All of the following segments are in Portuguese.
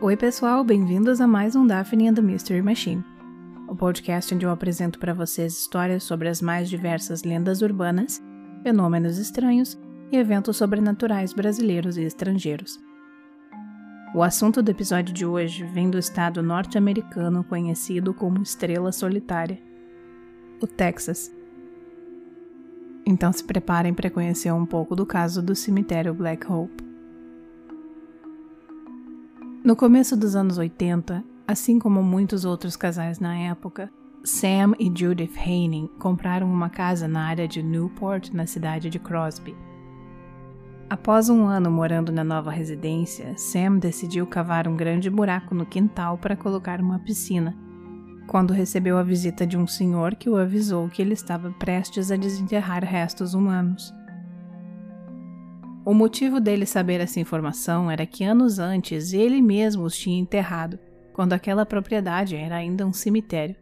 Oi, pessoal, bem-vindos a mais um Daphne and the Mystery Machine, o podcast onde eu apresento para vocês histórias sobre as mais diversas lendas urbanas, fenômenos estranhos e eventos sobrenaturais brasileiros e estrangeiros. O assunto do episódio de hoje vem do estado norte-americano conhecido como Estrela Solitária, o Texas. Então se preparem para conhecer um pouco do caso do cemitério Black Hope. No começo dos anos 80, assim como muitos outros casais na época, Sam e Judith Haining compraram uma casa na área de Newport, na cidade de Crosby. Após um ano morando na nova residência, Sam decidiu cavar um grande buraco no quintal para colocar uma piscina, quando recebeu a visita de um senhor que o avisou que ele estava prestes a desenterrar restos humanos. O motivo dele saber essa informação era que anos antes ele mesmo os tinha enterrado, quando aquela propriedade era ainda um cemitério.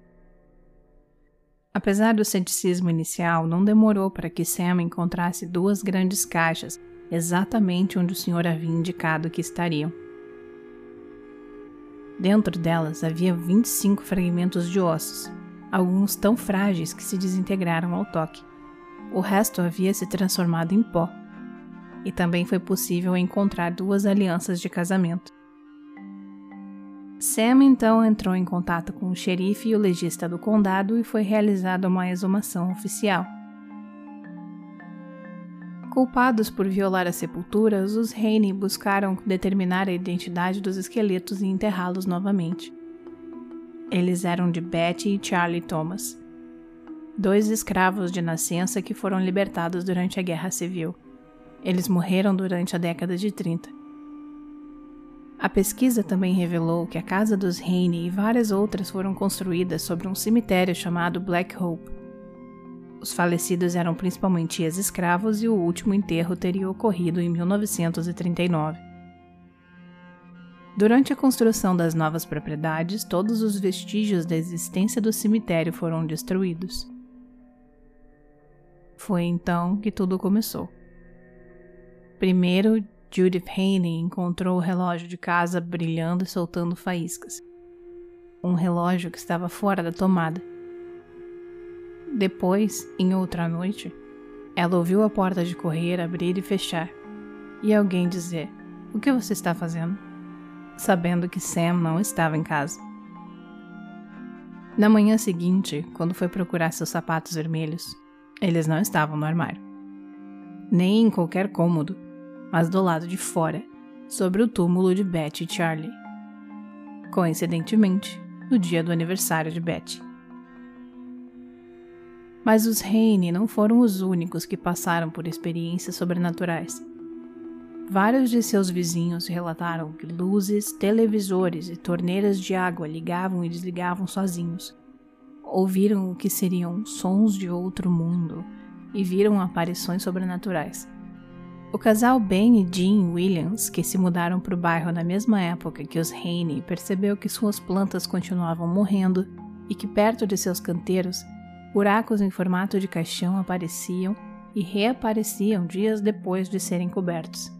Apesar do ceticismo inicial, não demorou para que Sam encontrasse duas grandes caixas, exatamente onde o senhor havia indicado que estariam. Dentro delas havia 25 fragmentos de ossos, alguns tão frágeis que se desintegraram ao toque. O resto havia se transformado em pó e também foi possível encontrar duas alianças de casamento. Sam então entrou em contato com o xerife e o legista do condado e foi realizada uma exumação oficial. Culpados por violar as sepulturas, os Haney buscaram determinar a identidade dos esqueletos e enterrá-los novamente. Eles eram de Betty e Charlie Thomas, dois escravos de nascença que foram libertados durante a Guerra Civil. Eles morreram durante a década de 30. A pesquisa também revelou que a casa dos Haney e várias outras foram construídas sobre um cemitério chamado Black Hope. Os falecidos eram principalmente ex-escravos e o último enterro teria ocorrido em 1939. Durante a construção das novas propriedades, todos os vestígios da existência do cemitério foram destruídos. Foi então que tudo começou. Primeiro, Judith Haney encontrou o relógio de casa brilhando e soltando faíscas. Um relógio que estava fora da tomada. Depois, em outra noite, ela ouviu a porta de correr abrir e fechar, e alguém dizer: O que você está fazendo? Sabendo que Sam não estava em casa. Na manhã seguinte, quando foi procurar seus sapatos vermelhos, eles não estavam no armário, nem em qualquer cômodo mas do lado de fora, sobre o túmulo de Betty e Charlie. Coincidentemente, no dia do aniversário de Betty. Mas os Raine não foram os únicos que passaram por experiências sobrenaturais. Vários de seus vizinhos relataram que luzes, televisores e torneiras de água ligavam e desligavam sozinhos. Ouviram o que seriam sons de outro mundo e viram aparições sobrenaturais. O casal Ben e Jean Williams, que se mudaram para o bairro na mesma época que os Haney, percebeu que suas plantas continuavam morrendo e que perto de seus canteiros, buracos em formato de caixão apareciam e reapareciam dias depois de serem cobertos.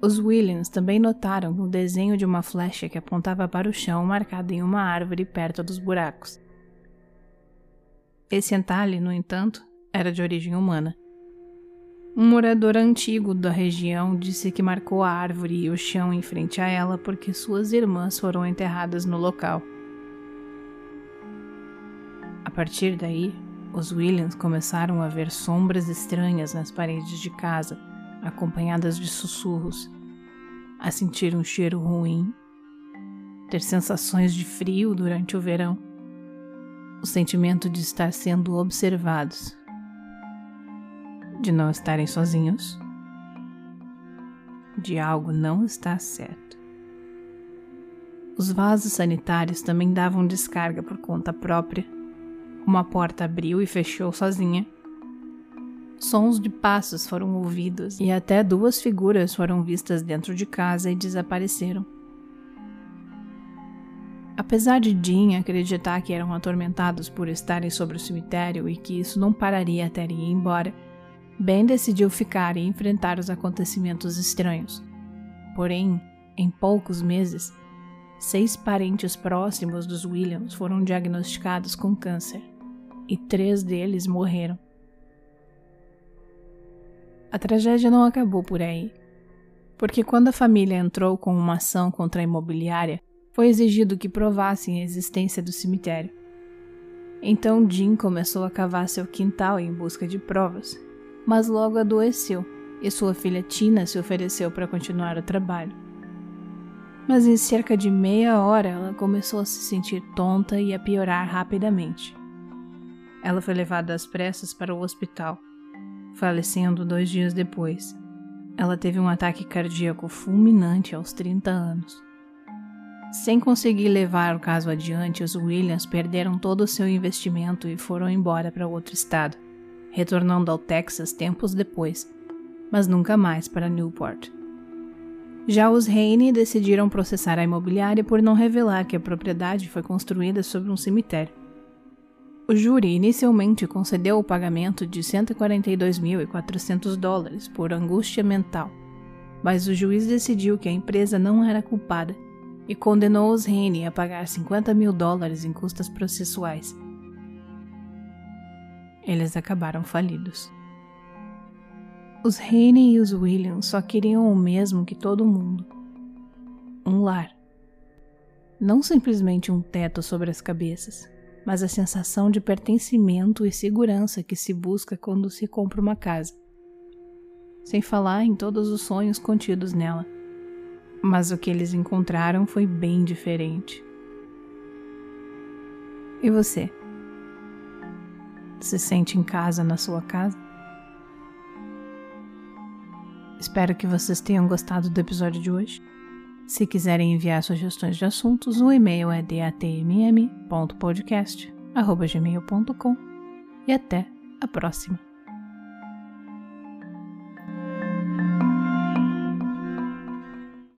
Os Williams também notaram o desenho de uma flecha que apontava para o chão marcado em uma árvore perto dos buracos. Esse entalhe, no entanto, era de origem humana. Um morador antigo da região disse que marcou a árvore e o chão em frente a ela porque suas irmãs foram enterradas no local. A partir daí, os Williams começaram a ver sombras estranhas nas paredes de casa, acompanhadas de sussurros, a sentir um cheiro ruim, ter sensações de frio durante o verão, o sentimento de estar sendo observados de não estarem sozinhos, de algo não estar certo. Os vasos sanitários também davam descarga por conta própria. Uma porta abriu e fechou sozinha. Sons de passos foram ouvidos e até duas figuras foram vistas dentro de casa e desapareceram. Apesar de Jean acreditar que eram atormentados por estarem sobre o cemitério e que isso não pararia até ir embora, Ben decidiu ficar e enfrentar os acontecimentos estranhos. Porém, em poucos meses, seis parentes próximos dos Williams foram diagnosticados com câncer e três deles morreram. A tragédia não acabou por aí, porque quando a família entrou com uma ação contra a imobiliária, foi exigido que provassem a existência do cemitério. Então Jim começou a cavar seu quintal em busca de provas, mas logo adoeceu e sua filha Tina se ofereceu para continuar o trabalho. Mas em cerca de meia hora ela começou a se sentir tonta e a piorar rapidamente. Ela foi levada às pressas para o hospital, falecendo dois dias depois. Ela teve um ataque cardíaco fulminante aos 30 anos. Sem conseguir levar o caso adiante, os Williams perderam todo o seu investimento e foram embora para outro estado, retornando ao Texas tempos depois, mas nunca mais para Newport. Já os Rainey decidiram processar a imobiliária por não revelar que a propriedade foi construída sobre um cemitério. O júri inicialmente concedeu o pagamento de 142.400 dólares por angústia mental, mas o juiz decidiu que a empresa não era culpada e condenou os Rainey a pagar 50 mil dólares em custas processuais. Eles acabaram falidos. Os Rainey e os Williams só queriam o mesmo que todo mundo: um lar. Não simplesmente um teto sobre as cabeças, mas a sensação de pertencimento e segurança que se busca quando se compra uma casa. Sem falar em todos os sonhos contidos nela. Mas o que eles encontraram foi bem diferente. E você? Se sente em casa na sua casa? Espero que vocês tenham gostado do episódio de hoje. Se quiserem enviar sugestões de assuntos, o e-mail é datmm.podcast.gmail.com e até a próxima.